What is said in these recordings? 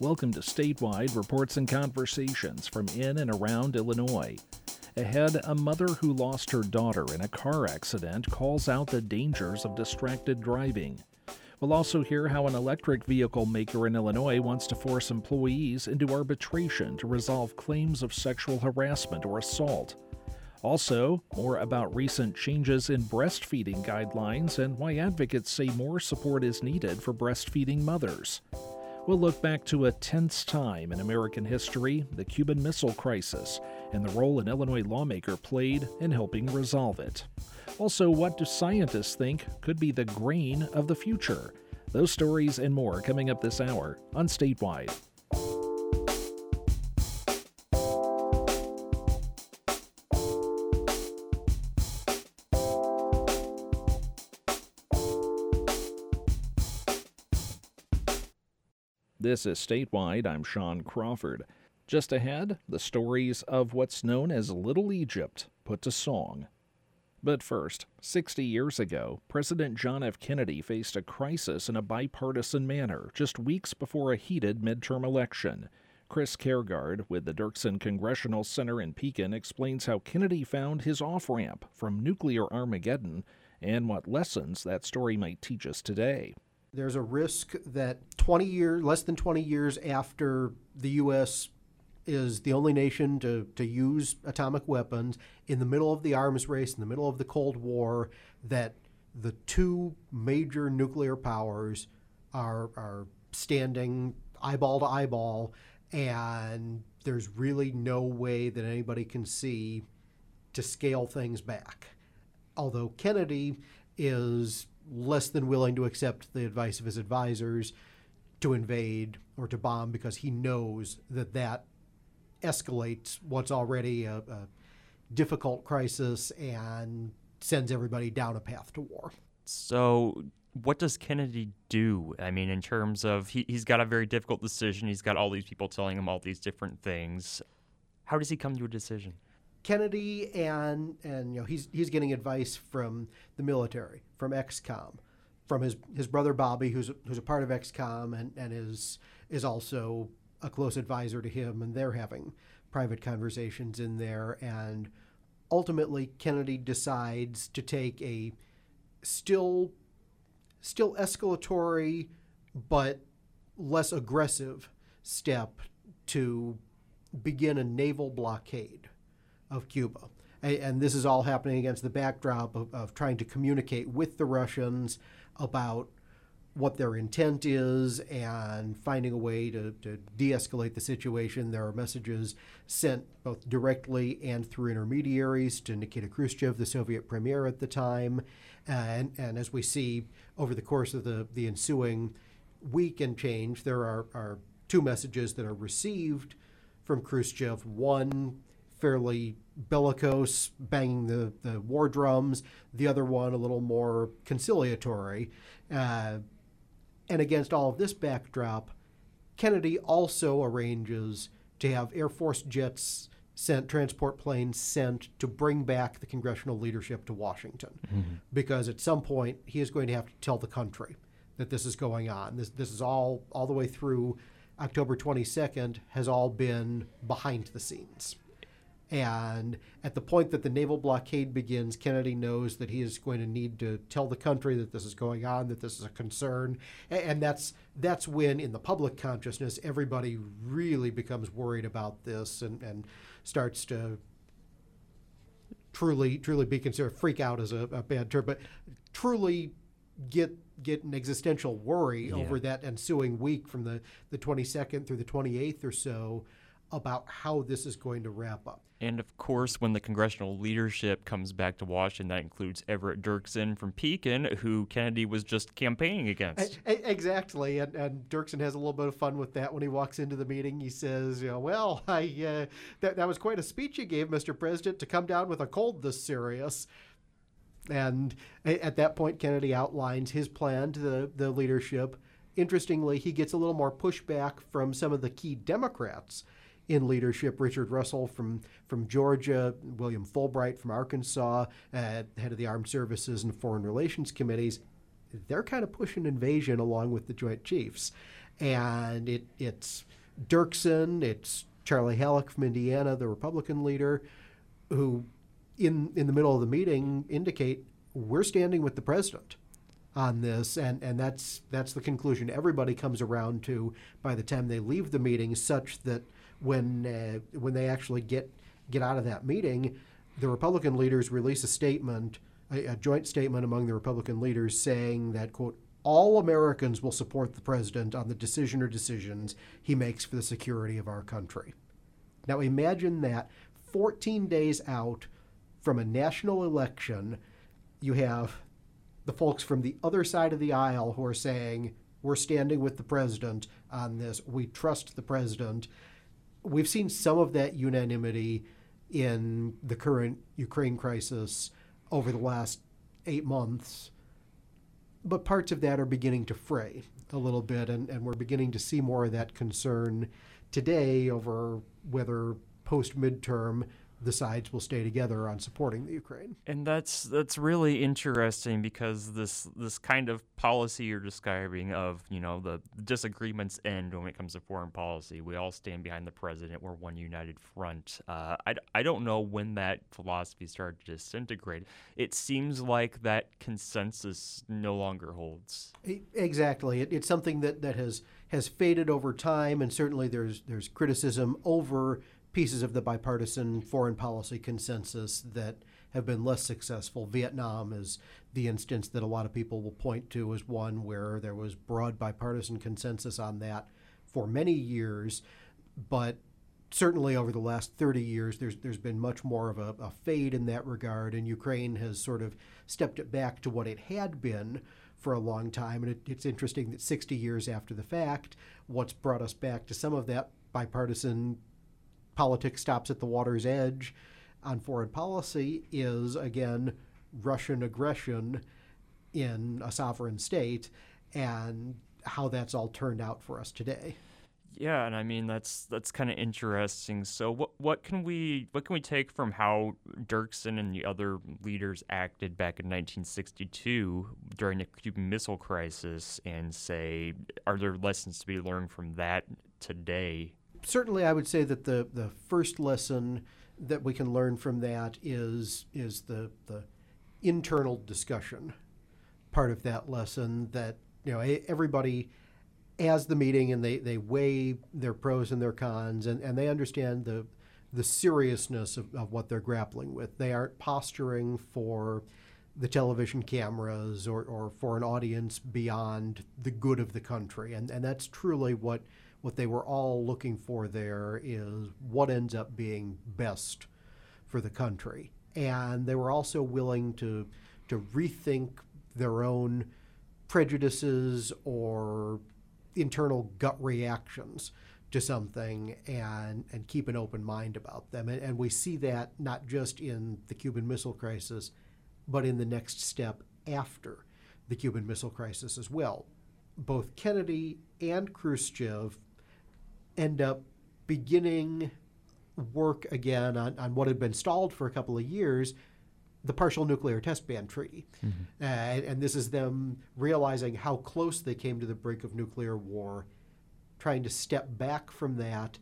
Welcome to Statewide Reports and Conversations from in and around Illinois. Ahead, a mother who lost her daughter in a car accident calls out the dangers of distracted driving. We'll also hear how an electric vehicle maker in Illinois wants to force employees into arbitration to resolve claims of sexual harassment or assault. Also, more about recent changes in breastfeeding guidelines and why advocates say more support is needed for breastfeeding mothers. We'll look back to a tense time in American history, the Cuban Missile Crisis, and the role an Illinois lawmaker played in helping resolve it. Also, what do scientists think could be the grain of the future? Those stories and more coming up this hour on Statewide. This is Statewide. I'm Sean Crawford. Just ahead, the stories of what's known as Little Egypt put to song. But first, 60 years ago, President John F. Kennedy faced a crisis in a bipartisan manner just weeks before a heated midterm election. Chris Kaergard with the Dirksen Congressional Center in Pekin explains how Kennedy found his off ramp from nuclear Armageddon and what lessons that story might teach us today. There's a risk that 20 years, less than 20 years after the U.S. is the only nation to, to use atomic weapons, in the middle of the arms race, in the middle of the Cold War, that the two major nuclear powers are, are standing eyeball to eyeball, and there's really no way that anybody can see to scale things back. Although Kennedy is less than willing to accept the advice of his advisors to invade or to bomb because he knows that that escalates what's already a, a difficult crisis and sends everybody down a path to war. So, what does Kennedy do? I mean, in terms of he, he's got a very difficult decision, he's got all these people telling him all these different things. How does he come to a decision? Kennedy and and you know he's he's getting advice from the military, from ExComm, from his his brother Bobby, who's who's a part of ExComm and and is is also a close advisor to him, and they're having private conversations in there. And ultimately, Kennedy decides to take a still still escalatory but less aggressive step to begin a naval blockade of Cuba. And this is all happening against the backdrop of, of trying to communicate with the Russians about what their intent is and finding a way to, to de escalate the situation. There are messages sent both directly and through intermediaries to Nikita Khrushchev, the Soviet premier at the time. And, and as we see over the course of the, the ensuing week and change, there are, are two messages that are received from Khrushchev. One fairly bellicose, banging the, the war drums, the other one a little more conciliatory. Uh, and against all of this backdrop, Kennedy also arranges to have Air Force jets sent, transport planes sent to bring back the congressional leadership to Washington. Mm-hmm. Because at some point, he is going to have to tell the country that this is going on. This, this is all, all the way through October 22nd, has all been behind the scenes. And at the point that the naval blockade begins, Kennedy knows that he is going to need to tell the country that this is going on, that this is a concern, and that's that's when, in the public consciousness, everybody really becomes worried about this and, and starts to truly truly be considered freak out as a, a bad term, but truly get get an existential worry yeah. over that ensuing week from the, the 22nd through the 28th or so about how this is going to wrap up. And of course, when the congressional leadership comes back to Washington, that includes Everett Dirksen from Pekin, who Kennedy was just campaigning against. Exactly, and, and Dirksen has a little bit of fun with that when he walks into the meeting. He says, you know, "Well, I uh, that that was quite a speech you gave, Mr. President, to come down with a cold this serious." And at that point, Kennedy outlines his plan to the, the leadership. Interestingly, he gets a little more pushback from some of the key Democrats in leadership. Richard Russell from, from Georgia, William Fulbright from Arkansas, uh, head of the Armed Services and Foreign Relations Committees. They're kind of pushing invasion along with the Joint Chiefs. and it it's Dirksen, it's Charlie Halleck from Indiana, the Republican leader, who in in the middle of the meeting indicate we're standing with the president on this and and that's that's the conclusion everybody comes around to by the time they leave the meeting such that when uh, when they actually get get out of that meeting the Republican leaders release a statement a, a joint statement among the Republican leaders saying that quote all Americans will support the president on the decision or decisions he makes for the security of our country. Now imagine that 14 days out from a national election, you have the folks from the other side of the aisle who are saying, We're standing with the president on this. We trust the president. We've seen some of that unanimity in the current Ukraine crisis over the last eight months. But parts of that are beginning to fray a little bit, and, and we're beginning to see more of that concern today over whether post midterm the sides will stay together on supporting the Ukraine. And that's that's really interesting because this this kind of policy you're describing of you know the disagreements end when it comes to foreign policy. We all stand behind the president. We're one united front. Uh, I, I don't know when that philosophy started to disintegrate. It seems like that consensus no longer holds. Exactly. It, it's something that, that has has faded over time, and certainly there's there's criticism over pieces of the bipartisan foreign policy consensus that have been less successful. Vietnam is the instance that a lot of people will point to as one where there was broad bipartisan consensus on that for many years, but certainly over the last 30 years, there's there's been much more of a, a, fade in that regard, and Ukraine has sort of stepped it back to what it had been for a long time. And it, it's interesting that 60 years after the fact, what's brought us back to some of that bipartisan politics stops at the water's edge on foreign policy is, again, Russian aggression in a sovereign state and how that's all turned out for us today. Yeah, and I mean that's that's kind of interesting. So what what can we what can we take from how Dirksen and the other leaders acted back in 1962 during the Cuban Missile Crisis and say are there lessons to be learned from that today certainly, I would say that the, the first lesson that we can learn from that is is the the internal discussion part of that lesson that you know everybody has the meeting and they, they weigh their pros and their cons and, and they understand the the seriousness of, of what they're grappling with. They aren't posturing for the television cameras or, or for an audience beyond the good of the country. And, and that's truly what what they were all looking for there is what ends up being best for the country. And they were also willing to, to rethink their own prejudices or internal gut reactions to something and, and keep an open mind about them. And, and we see that not just in the Cuban Missile Crisis, but in the next step after the Cuban Missile Crisis as well. Both Kennedy and Khrushchev end up beginning work again on, on what had been stalled for a couple of years the partial nuclear test ban treaty. Mm-hmm. Uh, and this is them realizing how close they came to the brink of nuclear war, trying to step back from that.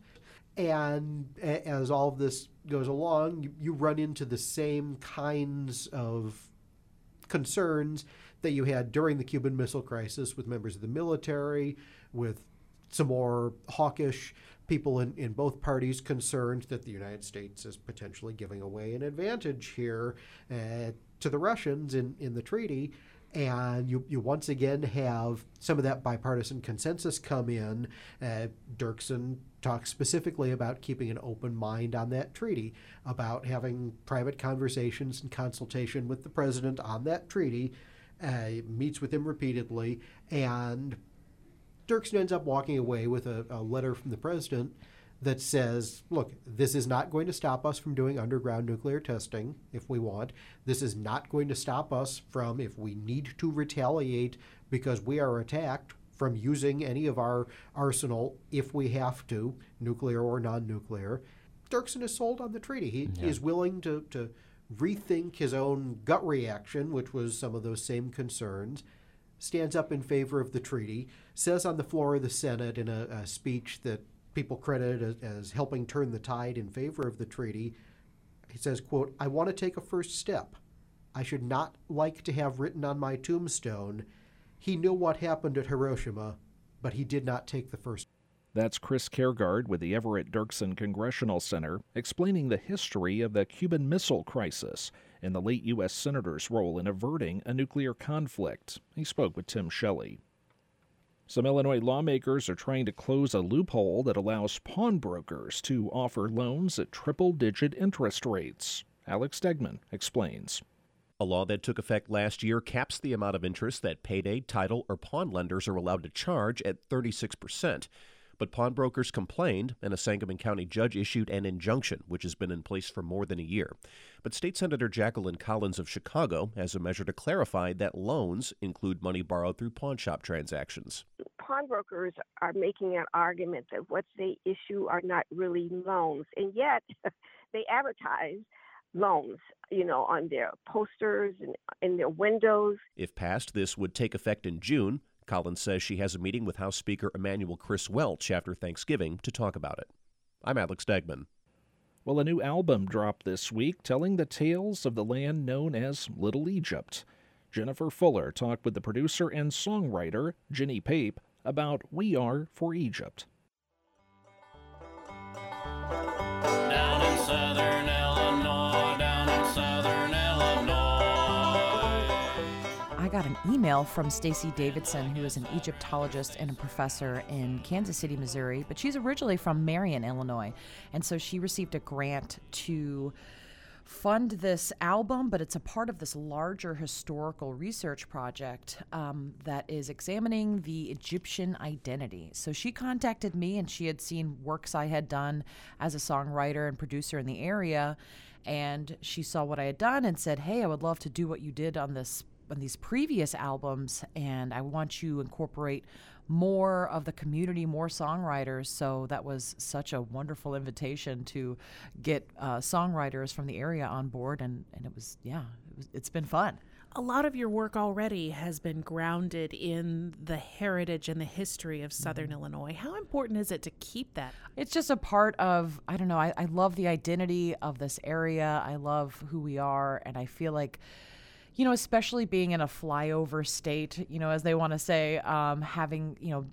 And a- as all of this goes along, you, you run into the same kinds of concerns that you had during the Cuban Missile Crisis with members of the military, with some more hawkish people in, in both parties concerned that the United States is potentially giving away an advantage here uh, to the Russians in, in the treaty. And you, you once again have some of that bipartisan consensus come in. Uh, Dirksen talks specifically about keeping an open mind on that treaty, about having private conversations and consultation with the president on that treaty, uh, meets with him repeatedly, and Dirksen ends up walking away with a, a letter from the president that says, look, this is not going to stop us from doing underground nuclear testing if we want. This is not going to stop us from, if we need to retaliate because we are attacked, from using any of our arsenal if we have to, nuclear or non nuclear. Dirksen is sold on the treaty. He yeah. is willing to, to rethink his own gut reaction, which was some of those same concerns, stands up in favor of the treaty, says on the floor of the Senate in a, a speech that people credit as, as helping turn the tide in favor of the treaty, he says, quote, I want to take a first step. I should not like to have written on my tombstone, he knew what happened at Hiroshima, but he did not take the first. That's Chris Kaergard with the Everett Dirksen Congressional Center explaining the history of the Cuban Missile Crisis and the late U.S. Senator's role in averting a nuclear conflict. He spoke with Tim Shelley. Some Illinois lawmakers are trying to close a loophole that allows pawnbrokers to offer loans at triple digit interest rates. Alex Degman explains. A law that took effect last year caps the amount of interest that payday, title, or pawn lenders are allowed to charge at 36%. But pawnbrokers complained, and a Sangamon County judge issued an injunction, which has been in place for more than a year. But State Senator Jacqueline Collins of Chicago has a measure to clarify that loans include money borrowed through pawnshop transactions. Pawnbrokers are making an argument that what they issue are not really loans, and yet they advertise loans, you know, on their posters and in their windows. If passed, this would take effect in June. Collins says she has a meeting with House Speaker Emanuel Chris Welch after Thanksgiving to talk about it. I'm Alex Degman. Well, a new album dropped this week telling the tales of the land known as Little Egypt. Jennifer Fuller talked with the producer and songwriter, Jenny Pape, about We Are for Egypt. Down in southern got an email from Stacy Davidson, who is an Egyptologist and a professor in Kansas City, Missouri, but she's originally from Marion, Illinois. And so she received a grant to fund this album, but it's a part of this larger historical research project um, that is examining the Egyptian identity. So she contacted me, and she had seen works I had done as a songwriter and producer in the area. And she saw what I had done and said, Hey, I would love to do what you did on this on these previous albums, and I want you to incorporate more of the community, more songwriters. So that was such a wonderful invitation to get uh, songwriters from the area on board, and, and it was yeah, it was, it's been fun. A lot of your work already has been grounded in the heritage and the history of Southern Illinois. How important is it to keep that? It's just a part of, I don't know, I, I love the identity of this area. I love who we are, and I feel like you know, especially being in a flyover state, you know, as they want to say, um, having, you know,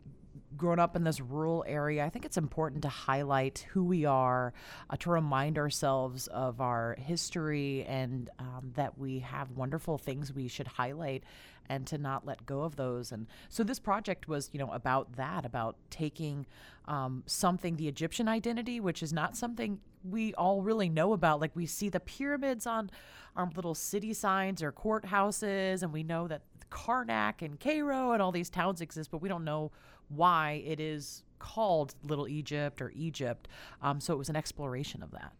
grown up in this rural area, I think it's important to highlight who we are, uh, to remind ourselves of our history, and um, that we have wonderful things we should highlight, and to not let go of those. And so this project was, you know, about that, about taking um, something, the Egyptian identity, which is not something we all really know about. Like we see the pyramids on our little city signs or courthouses, and we know that Karnak and Cairo and all these towns exist, but we don't know why it is called Little Egypt or Egypt. Um, so it was an exploration of that.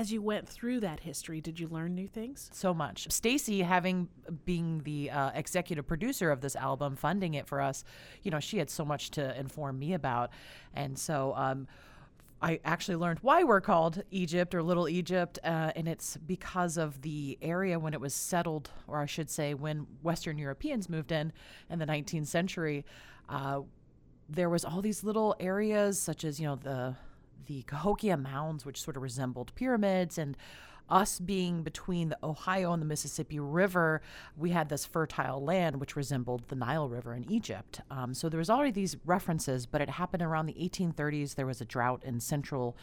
As you went through that history, did you learn new things? So much. Stacy, having being the uh, executive producer of this album, funding it for us, you know, she had so much to inform me about, and so. Um, I actually learned why we're called Egypt or Little Egypt, uh, and it's because of the area when it was settled, or I should say, when Western Europeans moved in in the 19th century. Uh, there was all these little areas, such as you know the the Cahokia Mounds, which sort of resembled pyramids, and us being between the Ohio and the Mississippi River, we had this fertile land which resembled the Nile River in Egypt. Um, so there was already these references, but it happened around the 1830s. There was a drought in central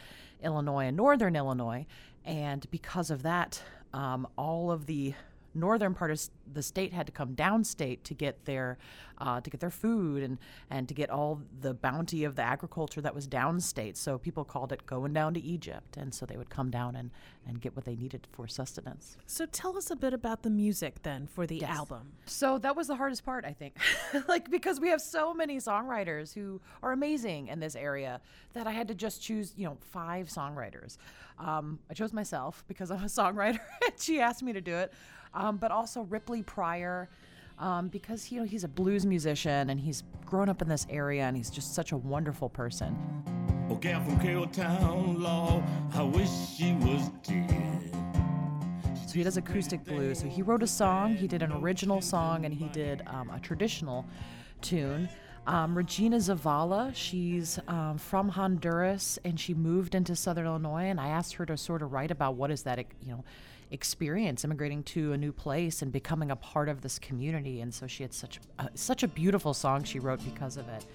Illinois and northern Illinois, and because of that, um, all of the northern part of the state had to come downstate to get their uh, to get their food and and to get all the bounty of the agriculture that was downstate. So people called it going down to Egypt, and so they would come down and and get what they needed for sustenance. So tell us a bit about the music then for the Yes. album. So that was the hardest part, I think. like because we have so many songwriters who are amazing in this area that I had to just choose, you know, five songwriters. Um, I chose myself because I'm a songwriter. and she asked me to do it, um, but also Ripley Pryor. Um, because you know he's a blues musician and he's grown up in this area and he's just such a wonderful person. Oh, gal from Carroll Town, Law, I wish she was dead. She's he does acoustic blues. So he wrote a song, he did an original song, and he did um, a traditional tune. Um, Regina Zavala, she's um, from Honduras and she moved into Southern Illinois. And I asked her to sort of write about what is that, you know, experience immigrating to a new place and becoming a part of this community. And so she had such a, such a beautiful song she wrote because of it.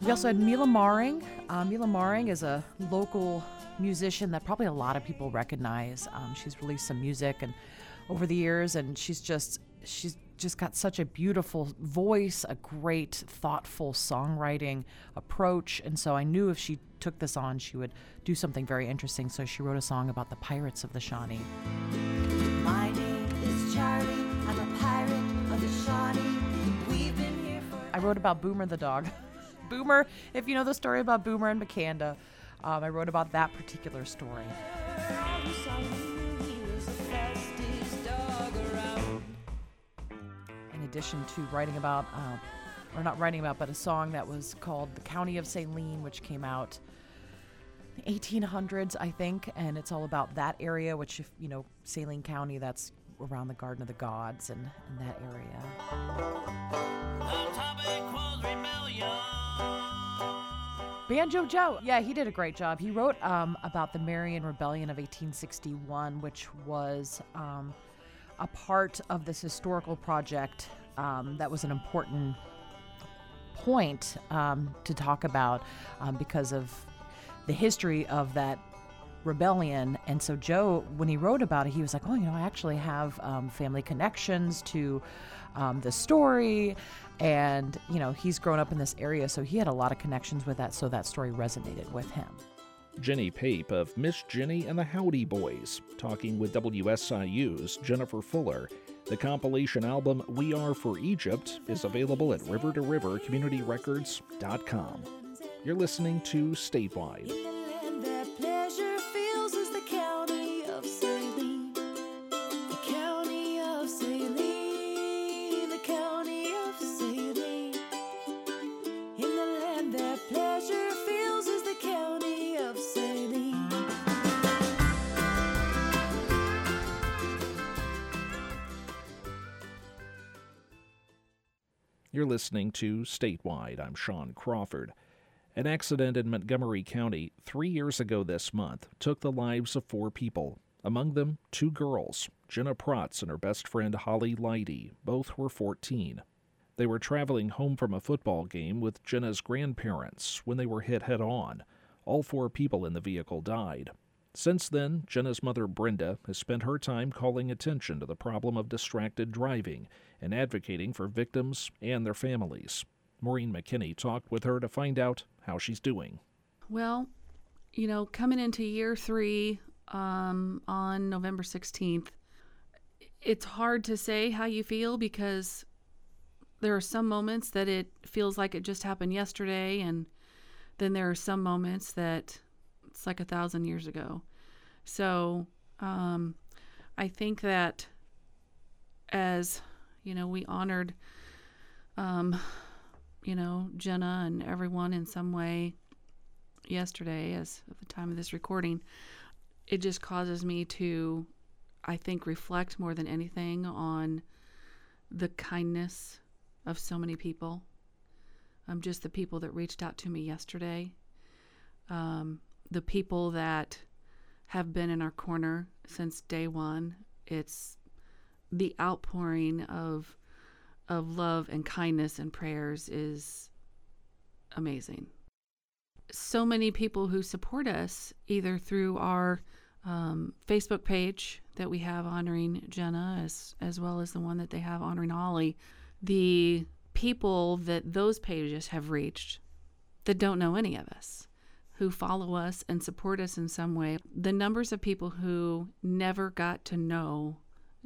We also had Mila Maring. Uh, Mila Maring is a local musician that probably a lot of people recognize. Um, she's released some music and over the years, and she's just she's just got such a beautiful voice, a great, thoughtful songwriting approach. And so I knew if she took this on, she would do something very interesting. So she wrote a song about the pirates of the Shawnee. My name is Charlie. I'm a pirate of the Shawnee. We've been here for. I wrote about Boomer the dog. Boomer, if you know the story about Boomer and Makanda, um, I wrote about that particular story. Addition to writing about, uh, or not writing about, but a song that was called "The County of Saline," which came out 1800s, I think, and it's all about that area, which, if you know, Saline County, that's around the Garden of the Gods and, and that area. Banjo Joe. Yeah, he did a great job. He wrote um, about the Marion Rebellion of 1861, which was um, a part of this historical project um, that was an important point um, to talk about um, because of the history of that rebellion. And so Joe, when he wrote about it, he was like, "Oh, you know, I actually have um, family connections to um, the story." And you know, he's grown up in this area, so he had a lot of connections with that. So that story resonated with him. Jenny Pape of Miss Jenny and the Howdy Boys, talking with WSIU's Jennifer Fuller. The compilation album We Are for Egypt is available at river to river communityrecords.com. You're listening to Statewide. You're listening to Statewide. I'm Sean Crawford. An accident in Montgomery County three years ago this month took the lives of four people, among them two girls, Jenna Protz and her best friend Holly Leidy. Both were 14. They were traveling home from a football game with Jenna's grandparents when they were hit head on. All four people in the vehicle died. Since then, Jenna's mother Brenda has spent her time calling attention to the problem of distracted driving and advocating for victims and their families. Maureen McKinney talked with her to find out how she's doing. Well, you know, coming into year three um, on November 16th, it's hard to say how you feel because there are some moments that it feels like it just happened yesterday, and then there are some moments that it's like a thousand years ago. So um, I think that as, you know, we honored, um, you know, Jenna and everyone in some way yesterday, as of the time of this recording, it just causes me to, I think, reflect more than anything on the kindness of so many people. Um, just the people that reached out to me yesterday, um, the people that have been in our corner since day one. It's the outpouring of of love and kindness and prayers is amazing. So many people who support us, either through our um, Facebook page that we have honoring Jenna, as as well as the one that they have honoring Holly, the people that those pages have reached that don't know any of us, who follow us and support us in some way, the numbers of people who never got to know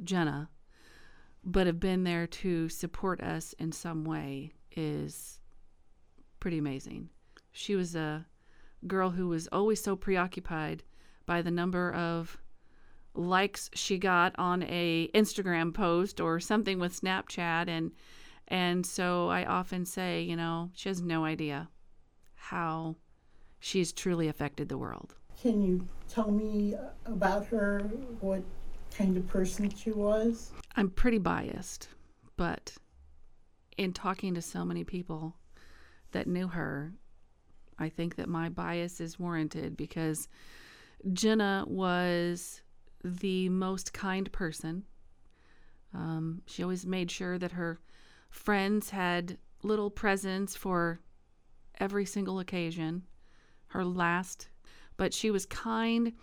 Jenna but have been there to support us in some way is pretty amazing. She was a girl who was always so preoccupied by the number of likes she got on a Instagram post or something with Snapchat and and so I often say, you know, she has no idea how she's truly affected the world. Can you tell me about her? What kind of person she was? I'm pretty biased, but in talking to so many people that knew her, I think that my bias is warranted because Jenna was the most kind person. Um, she always made sure that her friends had little presents for every single occasion. Her last, but she was kind.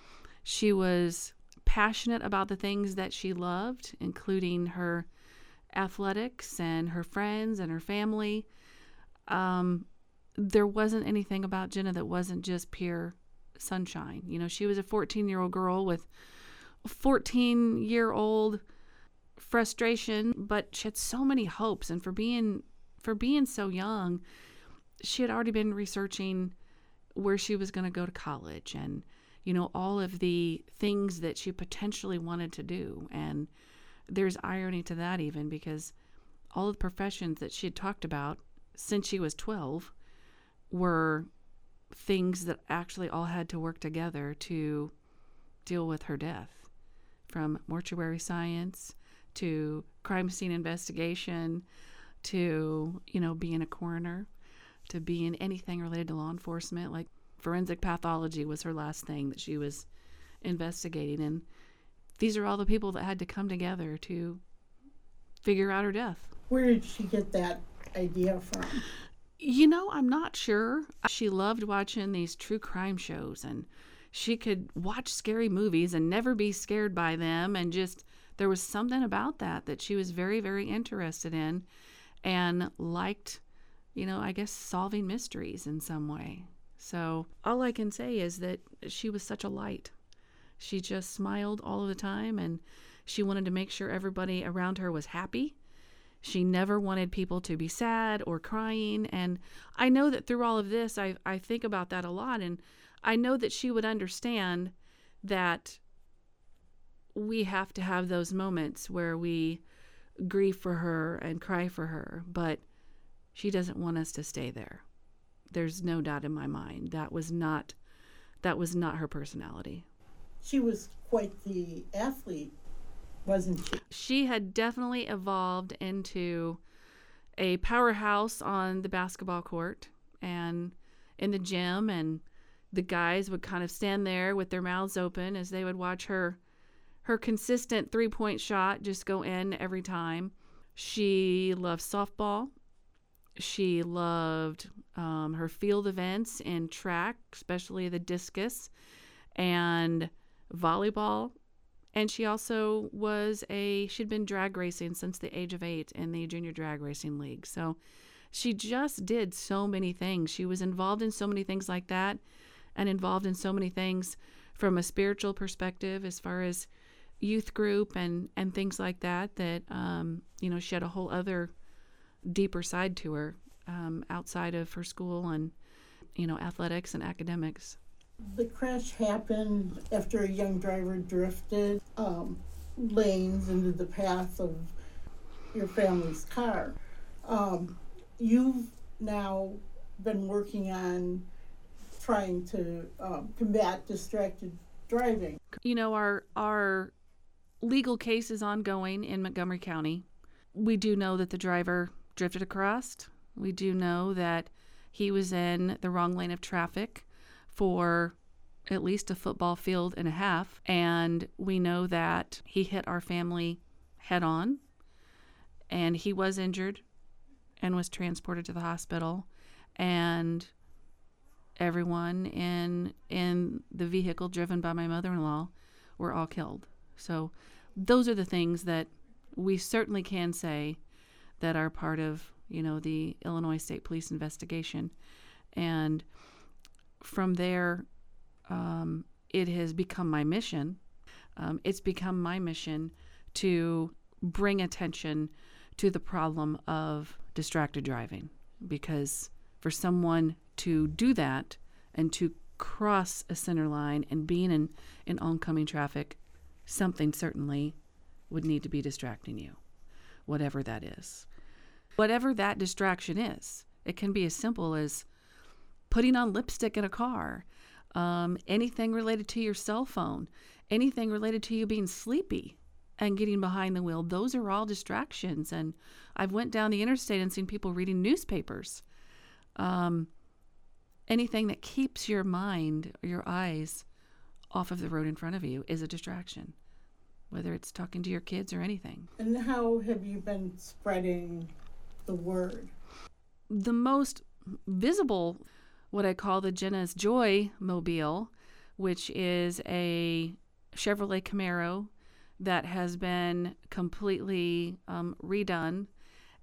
She was passionate about the things that she loved, including her athletics and her friends and her family. Um, there wasn't anything about Jenna that wasn't just pure sunshine. You know, she was a 14 year old girl with 14 year old frustration, but she had so many hopes. And for being for being so young, she had already been researching where she was going to go to college and you know all of the things that she potentially wanted to do. And there's irony to that even because all of the professions that she had talked about since she was 12 were things that actually all had to work together to deal with her death. From mortuary science to crime scene investigation to you know being a coroner to being anything related to law enforcement. Like forensic pathology was her last thing that she was investigating and these are all the people that had to come together to figure out her death Where did she get that idea from? you know, I'm not sure. She loved watching these true crime shows and she could watch scary movies and never be scared by them. And just, there was something about that that she was very, very interested in and liked, you know, I guess solving mysteries in some way. So all I can say is that she was such a light. She just smiled all of the time and she wanted to make sure everybody around her was happy. She never wanted people to be sad or crying. And I know that through all of this, I, I think about that a lot. And I know that she would understand that we have to have those moments where we grieve for her and cry for her. But she doesn't want us to stay there. There's no doubt in my mind. That was not that was not her personality. She was quite the athlete, wasn't she? she had definitely evolved into a powerhouse on the basketball court and in the gym and the guys would kind of stand there with their mouths open as they would watch her her consistent three-point shot just go in every time she loved softball she loved um, her field events in track especially the discus and volleyball. And she also was a she'd been drag racing since the age of eight in the junior drag racing league. So she just did so many things. She was involved in so many things like that and involved in so many things from a spiritual perspective as far as youth group and and things like that that um, you know she had a whole other deeper side to her um, outside of her school and you know athletics and academics The crash happened after a young driver drifted um, lanes into the path of your family's car. Um, you've now been working on trying to um, combat distracted driving. you know our our legal case is ongoing in Montgomery County. We do know that the driver drifted across. We do know that he was in the wrong lane of traffic for at least a football field and a half and we know that he hit our family head on and he was injured and was transported to the hospital and everyone in in the vehicle driven by my mother-in-law were all killed. So those are the things that we certainly can say that are part of, you know, the Illinois State Police investigation. And from there, um, it has become my mission. Um, it's become my mission to bring attention to the problem of distracted driving because for someone to do that and to cross a center line and being in, in oncoming traffic, something certainly would need to be distracting you, whatever that is. Whatever that distraction is, it can be as simple as putting on lipstick in a car, um, anything related to your cell phone, anything related to you being sleepy and getting behind the wheel. Those are all distractions. And I've went down the interstate and seen people reading newspapers. Um, anything that keeps your mind or your eyes off of the road in front of you is a distraction, whether it's talking to your kids or anything. And how have you been spreading the word? the most visible, what I call the Jenna's Joy mobile, which is a Chevrolet Camaro that has been completely um, redone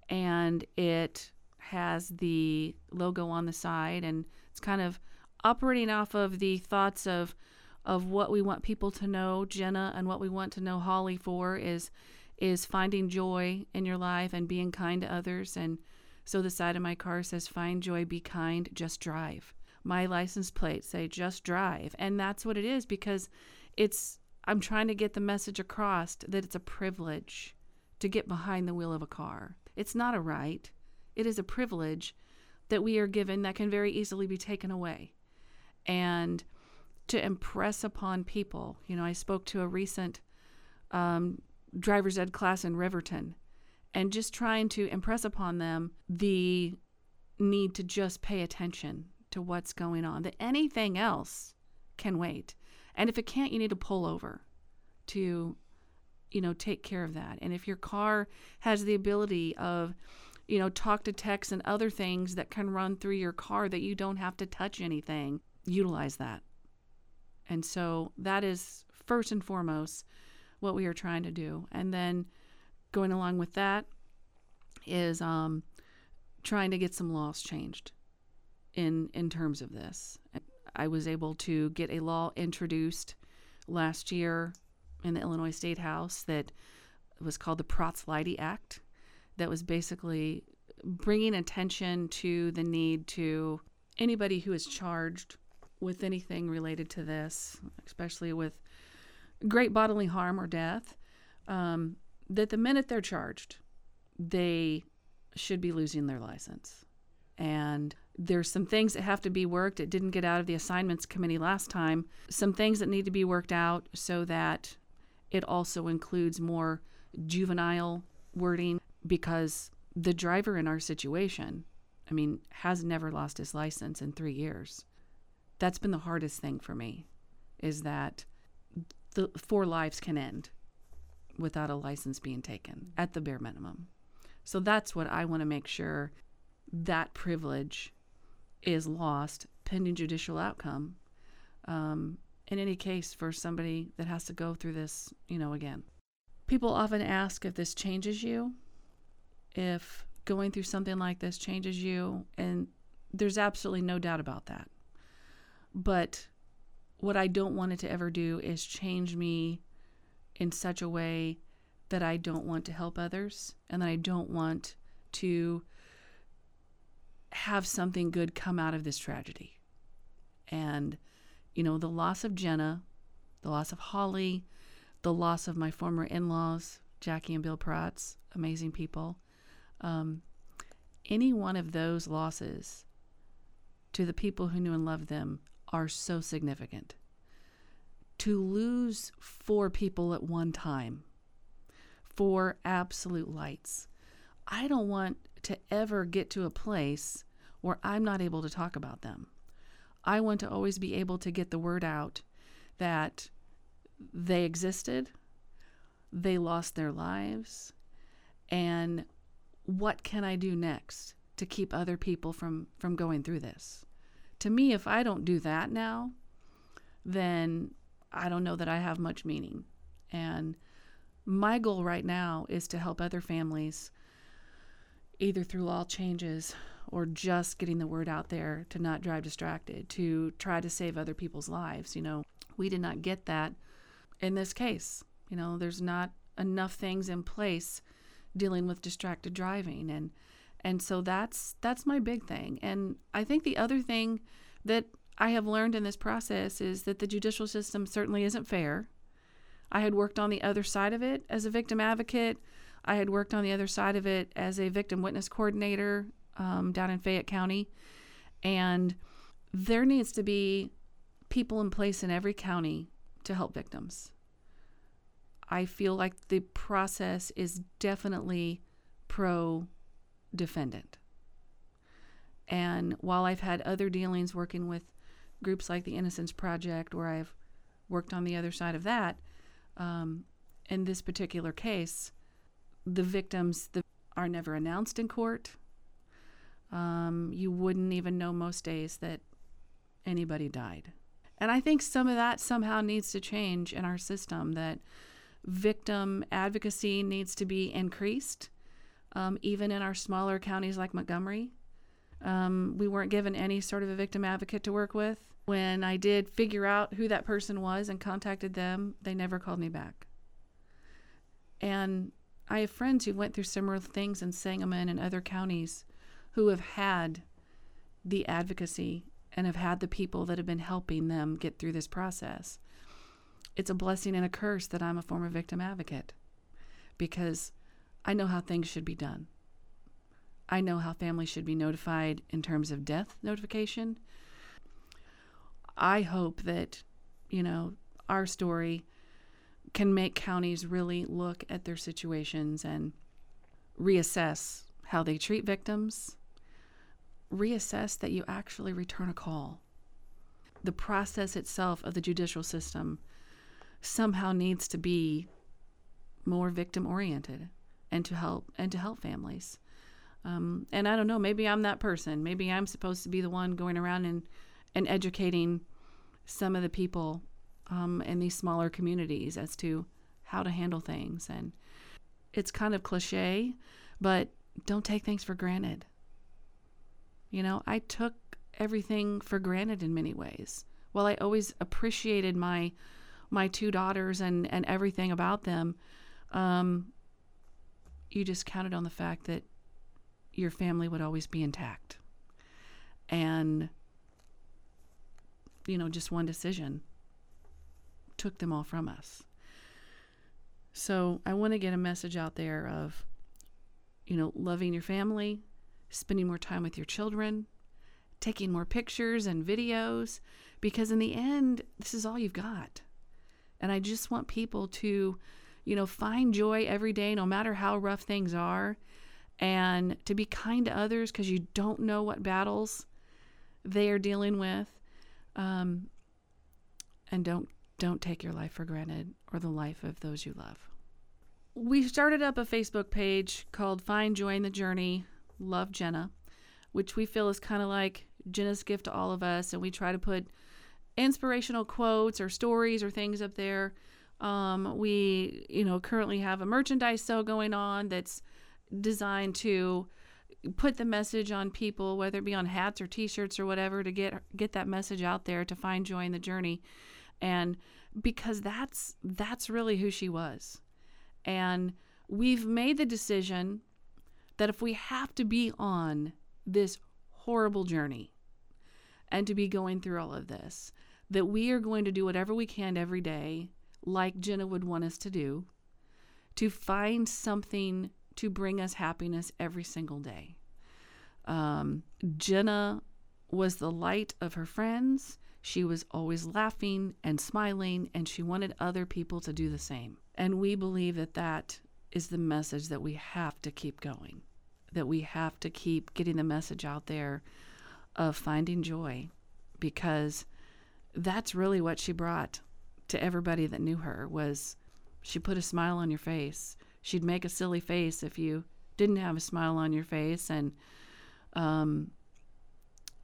and it has the logo on the side and it's kind of operating off of the thoughts of of what we want people to know Jenna and what we want to know Holly for is is finding joy in your life and being kind to others. And so the side of my car says find joy be kind just drive. My license plate say just drive. And that's what it is because it's i'm trying to get the message across that it's a privilege to get behind the wheel of a car. It's not a right. It is a privilege that we are given that can very easily be taken away. And to impress upon people you know i spoke to a recent um, driver's ed class in riverton. And just trying to impress upon them the need to just pay attention to what's going on that anything else can wait. And if it can't you need to pull over to you know take care of that. And if your car has the ability of you know talk to text and other things that can run through your car that you don't have to touch anything utilize that. And so that is first and foremost what we are trying to do and then going along with that is um, trying to get some laws changed in in terms of this. I was able to get a law introduced last year in the Illinois State House that was called the Protz-Leidy Act, that was basically bringing attention to the need to anybody who is charged with anything related to this, especially with great bodily harm or death, um, that the minute they're charged, they should be losing their license. And there's some things that have to be worked. It didn't get out of the assignments committee last time. Some things that need to be worked out so that it also includes more juvenile wording because the driver in our situation, I mean, has never lost his license in three years. That's been the hardest thing for me, is that the four lives can end without a license being taken at the bare minimum. So that's what I want to make sure that privilege is lost pending judicial outcome. Um, in any case, for somebody that has to go through this, you know, again. People often ask if this changes you, if going through something like this changes you, and there's absolutely no doubt about that. But what I don't want it to ever do is change me in such a way that I don't want to help others and that I don't want to have something good come out of this tragedy. And, you know, the loss of Jenna, the loss of Holly, the loss of my former in laws, Jackie and Bill Protz, amazing people. Um, any one of those losses to the people who knew and loved them are so significant. To lose four people at one time, four absolute lights, I don't want to ever get to a place where I'm not able to talk about them. I want to always be able to get the word out that they existed, they lost their lives, and what can I do next to keep other people from from going through this? To me, if I don't do that now, then I don't know that I have much meaning. And my goal right now is to help other families either through law changes or just getting the word out there to not drive distracted, to try to save other people's lives. You know, we did not get that in this case. You know, there's not enough things in place dealing with distracted driving and and so that's that's my big thing. And I think the other thing that I have learned in this process is that the judicial system certainly isn't fair. I had worked on the other side of it as a victim advocate. I had worked on the other side of it as a victim witness coordinator um, down in Fayette County. And there needs to be people in place in every county to help victims. I feel like the process is definitely pro defendant. And while I've had other dealings working with groups like the Innocence Project, where I've worked on the other side of that, um, in this particular case, the victims the, are never announced in court. Um, you wouldn't even know most days that anybody died. And I think some of that somehow needs to change in our system, that victim advocacy needs to be increased, um, even in our smaller counties like Montgomery. Um, we weren't given any sort of a victim advocate to work with. When I did figure out who that person was and contacted them, they never called me back. And I have friends who went through similar things in Sangamon and other counties who have had the advocacy and have had the people that have been helping them get through this process. It's a blessing and a curse that I'm a former victim advocate because I know how things should be done. I know how families should be notified in terms of death notification. I hope that, you know, our story can make counties really look at their situations and reassess how they treat victims, reassess that you actually return a call. The process itself of the judicial system somehow needs to be more victim oriented and to help and to help families. Um, and I don't know, maybe I'm that person. Maybe I'm supposed to be the one going around and, and educating some of the people um, in these smaller communities as to how to handle things. And it's kind of cliche, but don't take things for granted. You know, I took everything for granted in many ways. While I always appreciated my my two daughters and and everything about them, um, you just counted on the fact that your family would always be intact. And you know, just one decision took them all from us. So I want to get a message out there of, you know, loving your family, spending more time with your children, taking more pictures and videos, because in the end, this is all you've got. And I just want people to, you know, find joy every day, no matter how rough things are, and to be kind to others because you don't know what battles they are dealing with. Um, and don't don't take your life for granted or the life of those you love. We started up a Facebook page called Find Joy in the Journey, Love Jenna, which we feel is kind of like Jenna's gift to all of us. And we try to put inspirational quotes or stories or things up there. Um, we, you know, currently have a merchandise sale going on that's designed to put the message on people, whether it be on hats or T-shirts or whatever, to get get that message out there to find joy in the journey. And because that's that's really who she was. And we've made the decision that if we have to be on this horrible journey and to be going through all of this that we are going to do whatever we can every day like Jenna would want us to do to find something to bring us happiness every single day. Um, Jenna was the light of her friends. She was always laughing and smiling, and she wanted other people to do the same. And we believe that that is the message that we have to keep going, that we have to keep getting the message out there of finding joy, because that's really what she brought to everybody that knew her was she put a smile on your face. She'd make a silly face if you didn't have a smile on your face, and um,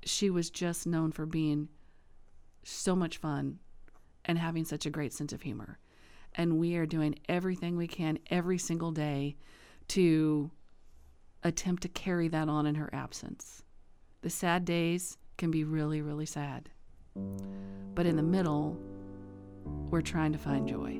she was just known for being so much fun and having such a great sense of humor. And we are doing everything we can every single day to attempt to carry that on in her absence. The sad days can be really, really sad. But in the middle, we're trying to find joy.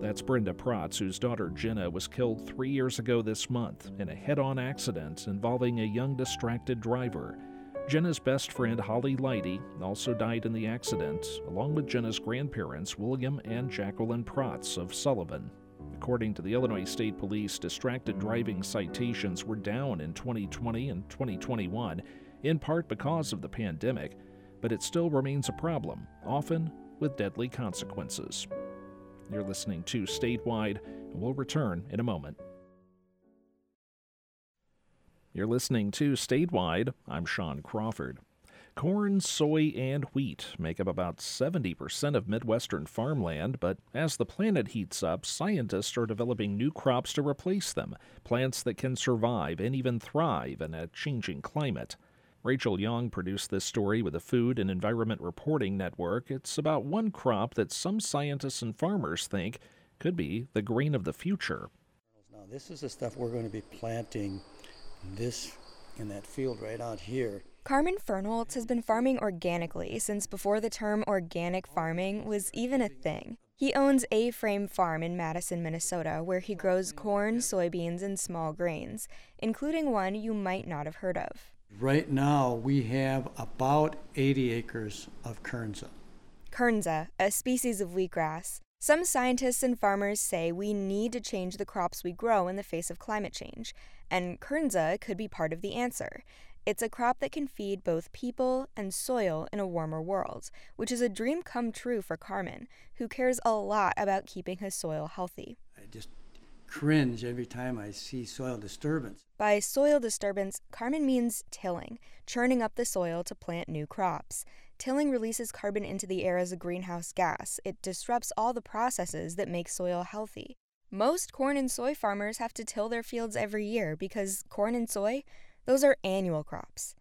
That's Brenda Protz, whose daughter Jenna was killed three years ago this month in a head on accident involving a young distracted driver. Jenna's best friend Holly Lighty, also died in the accident, along with Jenna's grandparents William and Jacqueline Protz of Sullivan. According to the Illinois State Police, distracted driving citations were down in 2020 and 2021, in part because of the pandemic. But it still remains a problem, often with deadly consequences. You're listening to Statewide, and we'll return in a moment. You're listening to Statewide. I'm Sean Crawford. Corn, soy, and wheat make up about 70% of Midwestern farmland, but as the planet heats up, scientists are developing new crops to replace them, plants that can survive and even thrive in a changing climate. Rachel Young produced this story with the Food and Environment Reporting Network. It's about one crop that some scientists and farmers think could be the grain of the future. Now, this is the stuff we're going to be planting this in that field right out here. Carmen Fernholz has been farming organically since before the term organic farming was even a thing. He owns A Frame Farm in Madison, Minnesota, where he grows corn, soybeans, and small grains, including one you might not have heard of. Right now, we have about 80 acres of kernza. Kernza, a species of wheatgrass. Some scientists and farmers say we need to change the crops we grow in the face of climate change, and kernza could be part of the answer. It's a crop that can feed both people and soil in a warmer world, which is a dream come true for Carmen, who cares a lot about keeping his soil healthy. I just cringe every time I see soil disturbance. By soil disturbance, Carmen means tilling, churning up the soil to plant new crops. Tilling releases carbon into the air as a greenhouse gas. It disrupts all the processes that make soil healthy. Most corn and soy farmers have to till their fields every year because corn and soy, those are annual crops.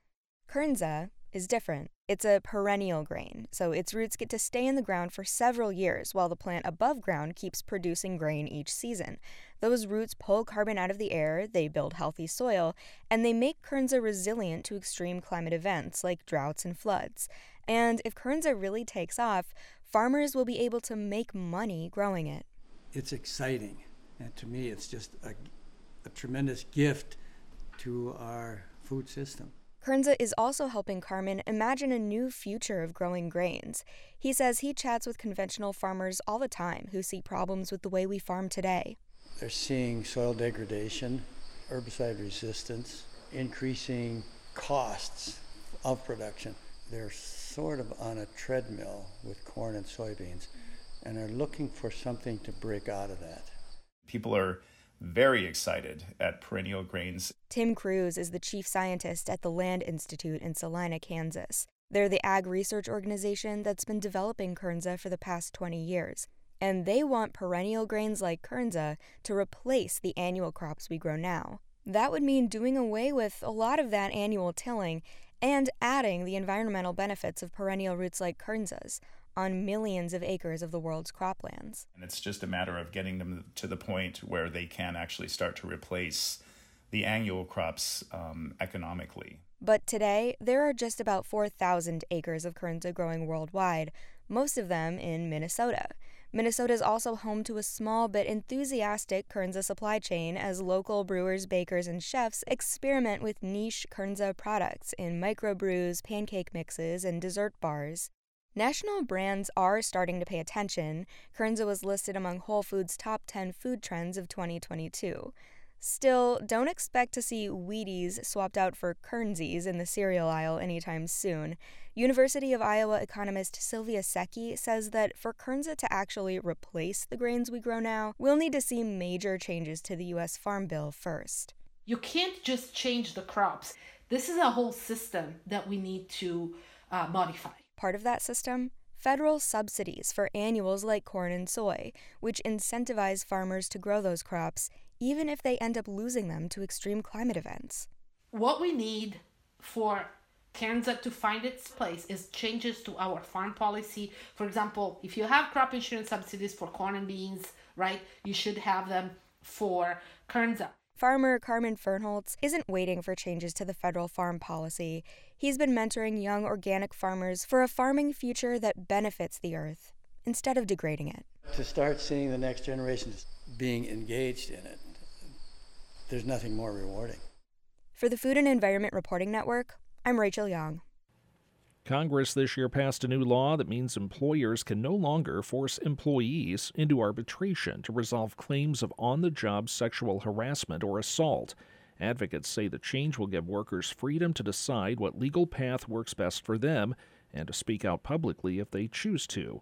Kernza is different. It's a perennial grain, so its roots get to stay in the ground for several years while the plant above ground keeps producing grain each season. Those roots pull carbon out of the air, they build healthy soil, and they make Kernza resilient to extreme climate events like droughts and floods. And if Kernza really takes off, farmers will be able to make money growing it. It's exciting. And to me, it's just a, a tremendous gift to our food system. Kernza is also helping Carmen imagine a new future of growing grains. He says he chats with conventional farmers all the time who see problems with the way we farm today. They're seeing soil degradation, herbicide resistance, increasing costs of production. They're sort of on a treadmill with corn and soybeans and are looking for something to break out of that. People are very excited at perennial grains. Tim Crews is the chief scientist at the Land Institute in Salina, Kansas. They're the ag research organization that's been developing Kernza for the past 20 years. And they want perennial grains like Kernza to replace the annual crops we grow now. That would mean doing away with a lot of that annual tilling and adding the environmental benefits of perennial roots like Kernza's on millions of acres of the world's croplands. And it's just a matter of getting them to the point where they can actually start to replace the annual crops um, economically. But today, there are just about 4,000 acres of Kernza growing worldwide, most of them in Minnesota. Minnesota is also home to a small but enthusiastic Kernza supply chain as local brewers, bakers, and chefs experiment with niche Kernza products in microbrews, pancake mixes, and dessert bars. National brands are starting to pay attention. Kernza was listed among Whole Foods' top 10 food trends of 2022. Still, don't expect to see Wheaties swapped out for Kernzies in the cereal aisle anytime soon. University of Iowa economist Sylvia Secchi says that for Kernza to actually replace the grains we grow now, we'll need to see major changes to the U.S. Farm Bill first. You can't just change the crops. This is a whole system that we need to uh, modify. Part of that system? Federal subsidies for annuals like corn and soy, which incentivize farmers to grow those crops even if they end up losing them to extreme climate events. What we need for Kernza to find its place is changes to our farm policy. For example, if you have crop insurance subsidies for corn and beans, right, you should have them for Kernza. Farmer Carmen Fernholz isn't waiting for changes to the federal farm policy. He's been mentoring young organic farmers for a farming future that benefits the earth instead of degrading it. To start seeing the next generation being engaged in it, there's nothing more rewarding. For the Food and Environment Reporting Network, I'm Rachel Young. Congress this year passed a new law that means employers can no longer force employees into arbitration to resolve claims of on the job sexual harassment or assault. Advocates say the change will give workers freedom to decide what legal path works best for them and to speak out publicly if they choose to.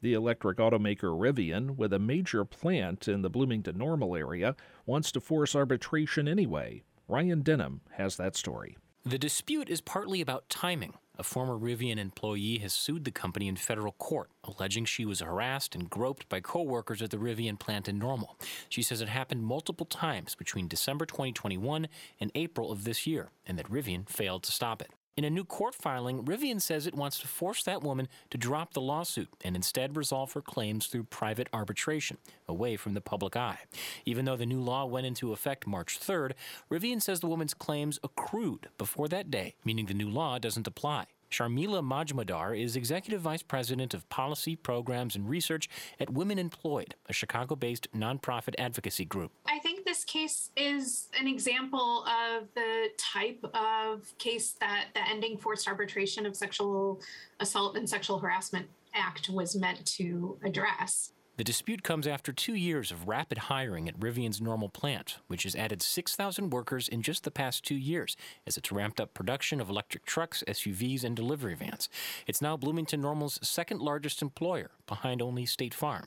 The electric automaker Rivian, with a major plant in the Bloomington Normal area, wants to force arbitration anyway. Ryan Denham has that story. The dispute is partly about timing. A former Rivian employee has sued the company in federal court, alleging she was harassed and groped by coworkers at the Rivian plant in Normal. She says it happened multiple times between December 2021 and April of this year, and that Rivian failed to stop it. In a new court filing, Rivian says it wants to force that woman to drop the lawsuit and instead resolve her claims through private arbitration, away from the public eye. Even though the new law went into effect March 3rd, Rivian says the woman's claims accrued before that day, meaning the new law doesn't apply. Sharmili Majmudar is Executive Vice President of Policy, Programs, and Research at Women Employed, a Chicago based nonprofit advocacy group. I think this case is an example of the type of case that the Ending Forced Arbitration of Sexual Assault and Sexual Harassment Act was meant to address. The dispute comes after two years of rapid hiring at Rivian's Normal plant, which has added 6,000 workers in just the past two years as it's ramped up production of electric trucks, SUVs, and delivery vans. It's now Bloomington Normal's second largest employer, behind only State Farm.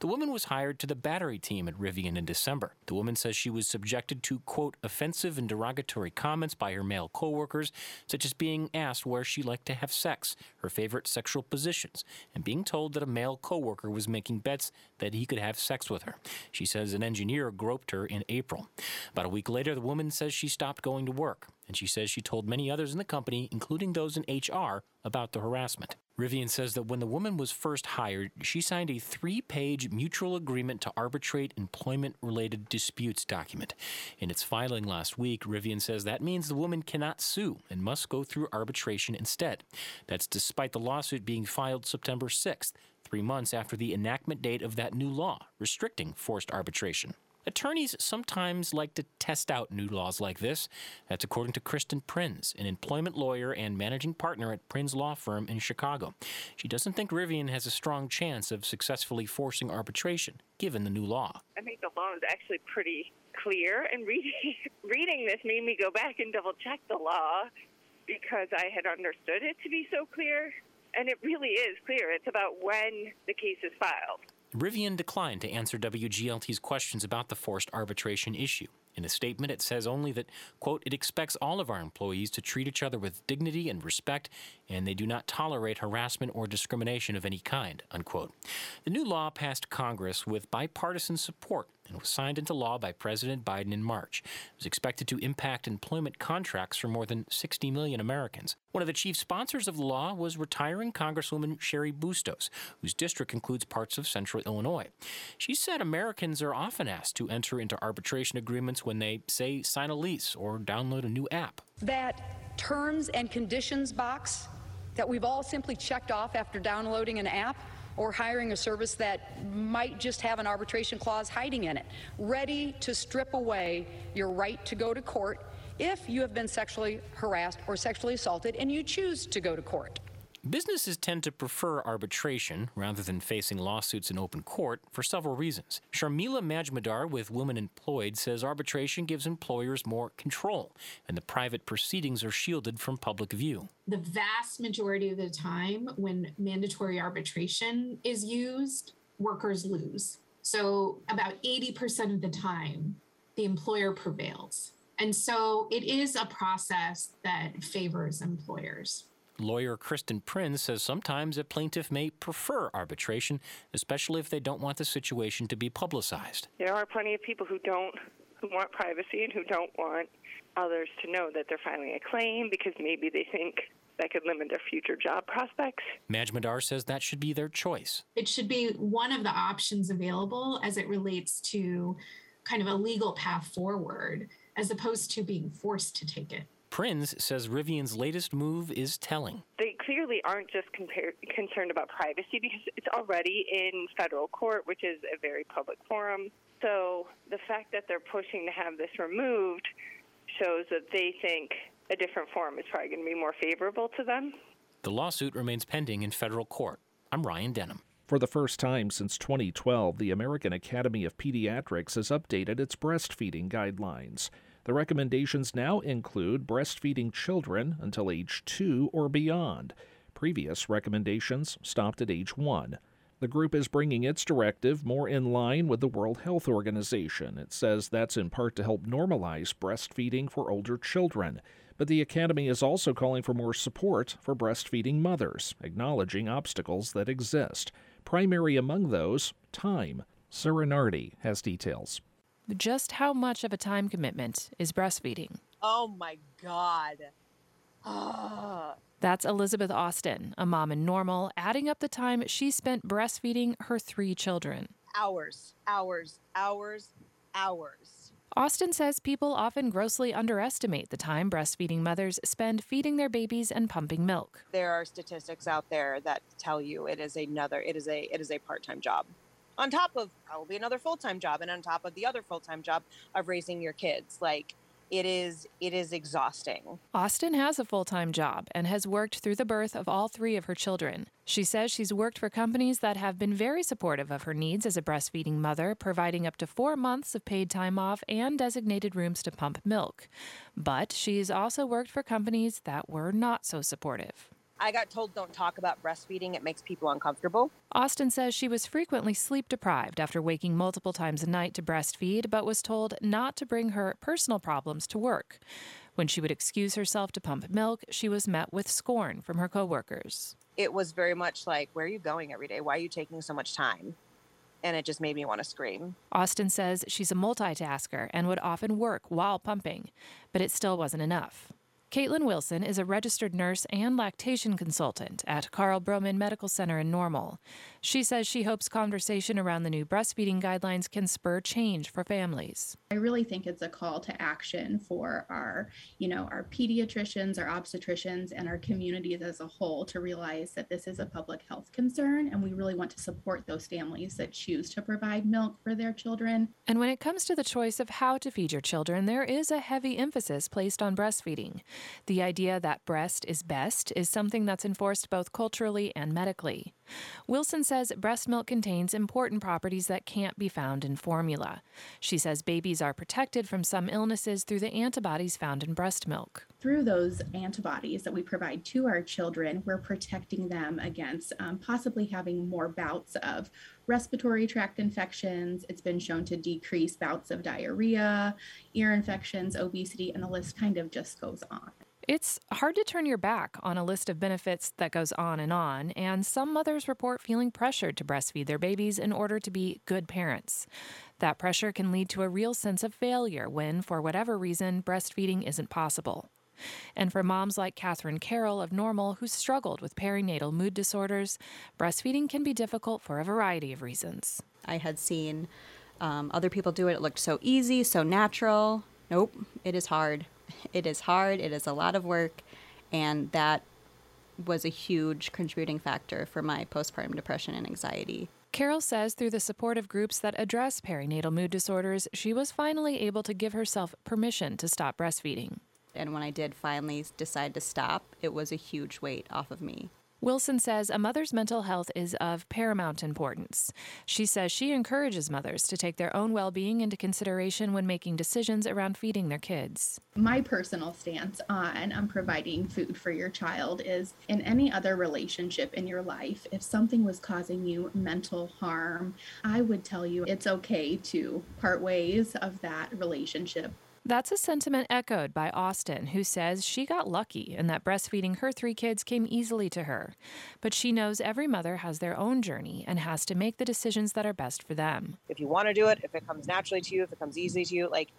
The woman was hired to the battery team at Rivian in December. The woman says she was subjected to, quote, offensive and derogatory comments by her male coworkers, such as being asked where she liked to have sex, her favorite sexual positions, and being told that a male coworker was making bets that he could have sex with her. She says an engineer groped her in April. About a week later, the woman says she stopped going to work, and she says she told many others in the company, including those in HR, about the harassment. Rivian says that when the woman was first hired, she signed a three page mutual agreement to arbitrate employment related disputes document. In its filing last week, Rivian says that means the woman cannot sue and must go through arbitration instead. That's despite the lawsuit being filed September 6th, three months after the enactment date of that new law restricting forced arbitration. Attorneys sometimes like to test out new laws like this. That's according to Kristen Prinz, an employment lawyer and managing partner at Prinz Law Firm in Chicago. She doesn't think Rivian has a strong chance of successfully forcing arbitration, given the new law. I think the law is actually pretty clear, and reading reading this made me go back and double check the law because I had understood it to be so clear, and it really is clear. It's about when the case is filed. Rivian declined to answer WGLT's questions about the forced arbitration issue. In a statement, it says only that, quote, it expects all of our employees to treat each other with dignity and respect, and they do not tolerate harassment or discrimination of any kind, unquote. The new law passed Congress with bipartisan support and was signed into law by President Biden in March. It was expected to impact employment contracts for more than 60 million Americans. One of the chief sponsors of the law was retiring Congresswoman Cheri Bustos, whose district includes parts of central Illinois. She said Americans are often asked to enter into arbitration agreements when they, say, sign a lease or download a new app. That terms and conditions box that we've all simply checked off after downloading an app or hiring a service that might just have an arbitration clause hiding in it, ready to strip away your right to go to court if you have been sexually harassed or sexually assaulted and you choose to go to court. Businesses tend to prefer arbitration rather than facing lawsuits in open court for several reasons. Sharmili Majmudar with Women Employed says arbitration gives employers more control, and the private proceedings are shielded from public view. The vast majority of the time, when mandatory arbitration is used, workers lose. So, about 80% of the time, the employer prevails. And so, it is a process that favors employers. Lawyer Kristen Prinz says sometimes a plaintiff may prefer arbitration, especially if they don't want the situation to be publicized. There are plenty of people who don't, who want privacy and who don't want others to know that they're filing a claim because maybe they think that could limit their future job prospects. Majmudar says that should be their choice. It should be one of the options available as it relates to kind of a legal path forward, as opposed to being forced to take it. Prinz says Rivian's latest move is telling. They clearly aren't just compar- concerned about privacy because it's already in federal court, which is a very public forum. So the fact that they're pushing to have this removed shows that they think a different forum is probably going to be more favorable to them. The lawsuit remains pending in federal court. I'm Ryan Denham. For the first time since 2012, the American Academy of Pediatrics has updated its breastfeeding guidelines. The recommendations now include breastfeeding children until age two or beyond. Previous recommendations stopped at age one. The group is bringing its directive more in line with the World Health Organization. It says that's in part to help normalize breastfeeding for older children. But the Academy is also calling for more support for breastfeeding mothers, acknowledging obstacles that exist. Primary among those, time. Sarah Nardi has details. Just how much of a time commitment is breastfeeding? Oh my God. That's Elizabeth Austin, a mom in Normal, adding up the time she spent breastfeeding her three children. hours, hours, hours, hours. Austin says people often grossly underestimate the time breastfeeding mothers spend feeding their babies and pumping milk. There are statistics out there that tell you it is another it is a it is a part-time job. On top of probably another full-time job and on top of the other full-time job of raising your kids. Like it is it is exhausting. Austin has a full time job and has worked through the birth of all three of her children. She says she's worked for companies that have been very supportive of her needs as a breastfeeding mother, providing up to four months of paid time off and designated rooms to pump milk. But she's also worked for companies that were not so supportive. I got told don't talk about breastfeeding, it makes people uncomfortable. Austin says she was frequently sleep deprived after waking multiple times a night to breastfeed, but was told not to bring her personal problems to work. When she would excuse herself to pump milk, she was met with scorn from her coworkers. It was very much like, where are you going every day? Why are you taking so much time? And it just made me want to scream. Austin says she's a multitasker and would often work while pumping, but it still wasn't enough. Caitlin Wilson is a registered nurse and lactation consultant at Carle BroMenn Medical Center in Normal. She says she hopes conversation around the new breastfeeding guidelines can spur change for families. I really think it's a call to action for our, you know, our pediatricians, our obstetricians, and our communities as a whole to realize that this is a public health concern, and we really want to support those families that choose to provide milk for their children. And when it comes to the choice of how to feed your children, there is a heavy emphasis placed on breastfeeding. The idea that breast is best is something that's enforced both culturally and medically. Wilson says breast milk contains important properties that can't be found in formula. She says babies are protected from some illnesses through the antibodies found in breast milk. Through those antibodies that we provide to our children, we're protecting them against um, possibly having more bouts of respiratory tract infections. It's been shown to decrease bouts of diarrhea, ear infections, obesity, and the list kind of just goes on. It's hard to turn your back on a list of benefits that goes on and on, and some mothers report feeling pressured to breastfeed their babies in order to be good parents. That pressure can lead to a real sense of failure when, for whatever reason, breastfeeding isn't possible. And for moms like Catherine Carroll of Normal who struggled with perinatal mood disorders, breastfeeding can be difficult for a variety of reasons. I had seen um, other people do it. It looked so easy, so natural. Nope, it is hard. It is hard. It is a lot of work. And that was a huge contributing factor for my postpartum depression and anxiety. Carroll says through the support of groups that address perinatal mood disorders, she was finally able to give herself permission to stop breastfeeding. And when I did finally decide to stop, it was a huge weight off of me. Wilson says a mother's mental health is of paramount importance. She says she encourages mothers to take their own well being into consideration when making decisions around feeding their kids. My personal stance on um, providing food for your child is in any other relationship in your life, if something was causing you mental harm, I would tell you it's okay to part ways of that relationship. That's a sentiment echoed by Austin, who says she got lucky and that breastfeeding her three kids came easily to her. But she knows every mother has their own journey and has to make the decisions that are best for them. If you want to do it, if it comes naturally to you, if it comes easily to you, like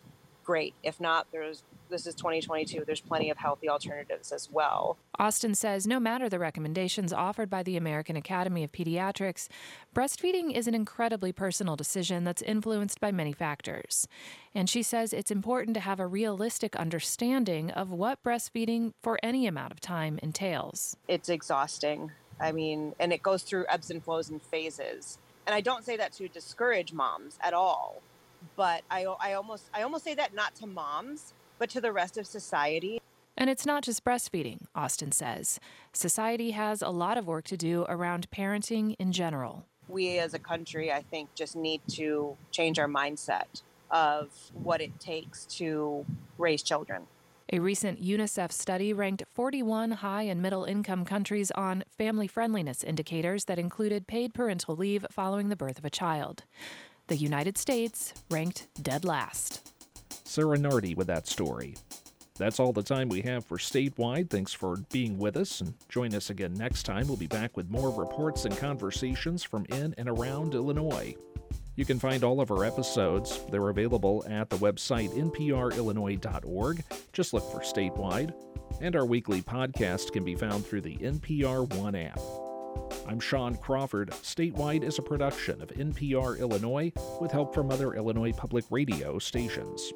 great. If not, there's this is 2022. There's plenty of healthy alternatives as well. Austin says no matter the recommendations offered by the American Academy of Pediatrics, breastfeeding is an incredibly personal decision that's influenced by many factors. And she says it's important to have a realistic understanding of what breastfeeding for any amount of time entails. It's exhausting. I mean, and it goes through ebbs and flows and phases. And I don't say that to discourage moms at all, but I, I almost I almost say that not to moms, but to the rest of society. And it's not just breastfeeding, Austin says. Society has a lot of work to do around parenting in general. We as a country, I think, just need to change our mindset of what it takes to raise children. A recent UNICEF study ranked 41 high and middle income countries on family friendliness indicators that included paid parental leave following the birth of a child. The United States ranked dead last. Sarah Nardi with that story. That's all the time we have for statewide. Thanks for being with us and join us again next time. We'll be back with more reports and conversations from in and around Illinois. You can find all of our episodes. They're available at the website nprillinois.org. Just look for statewide. And our weekly podcast can be found through the NPR One app. I'm Sean Crawford. Statewide is a production of NPR Illinois with help from other Illinois public radio stations.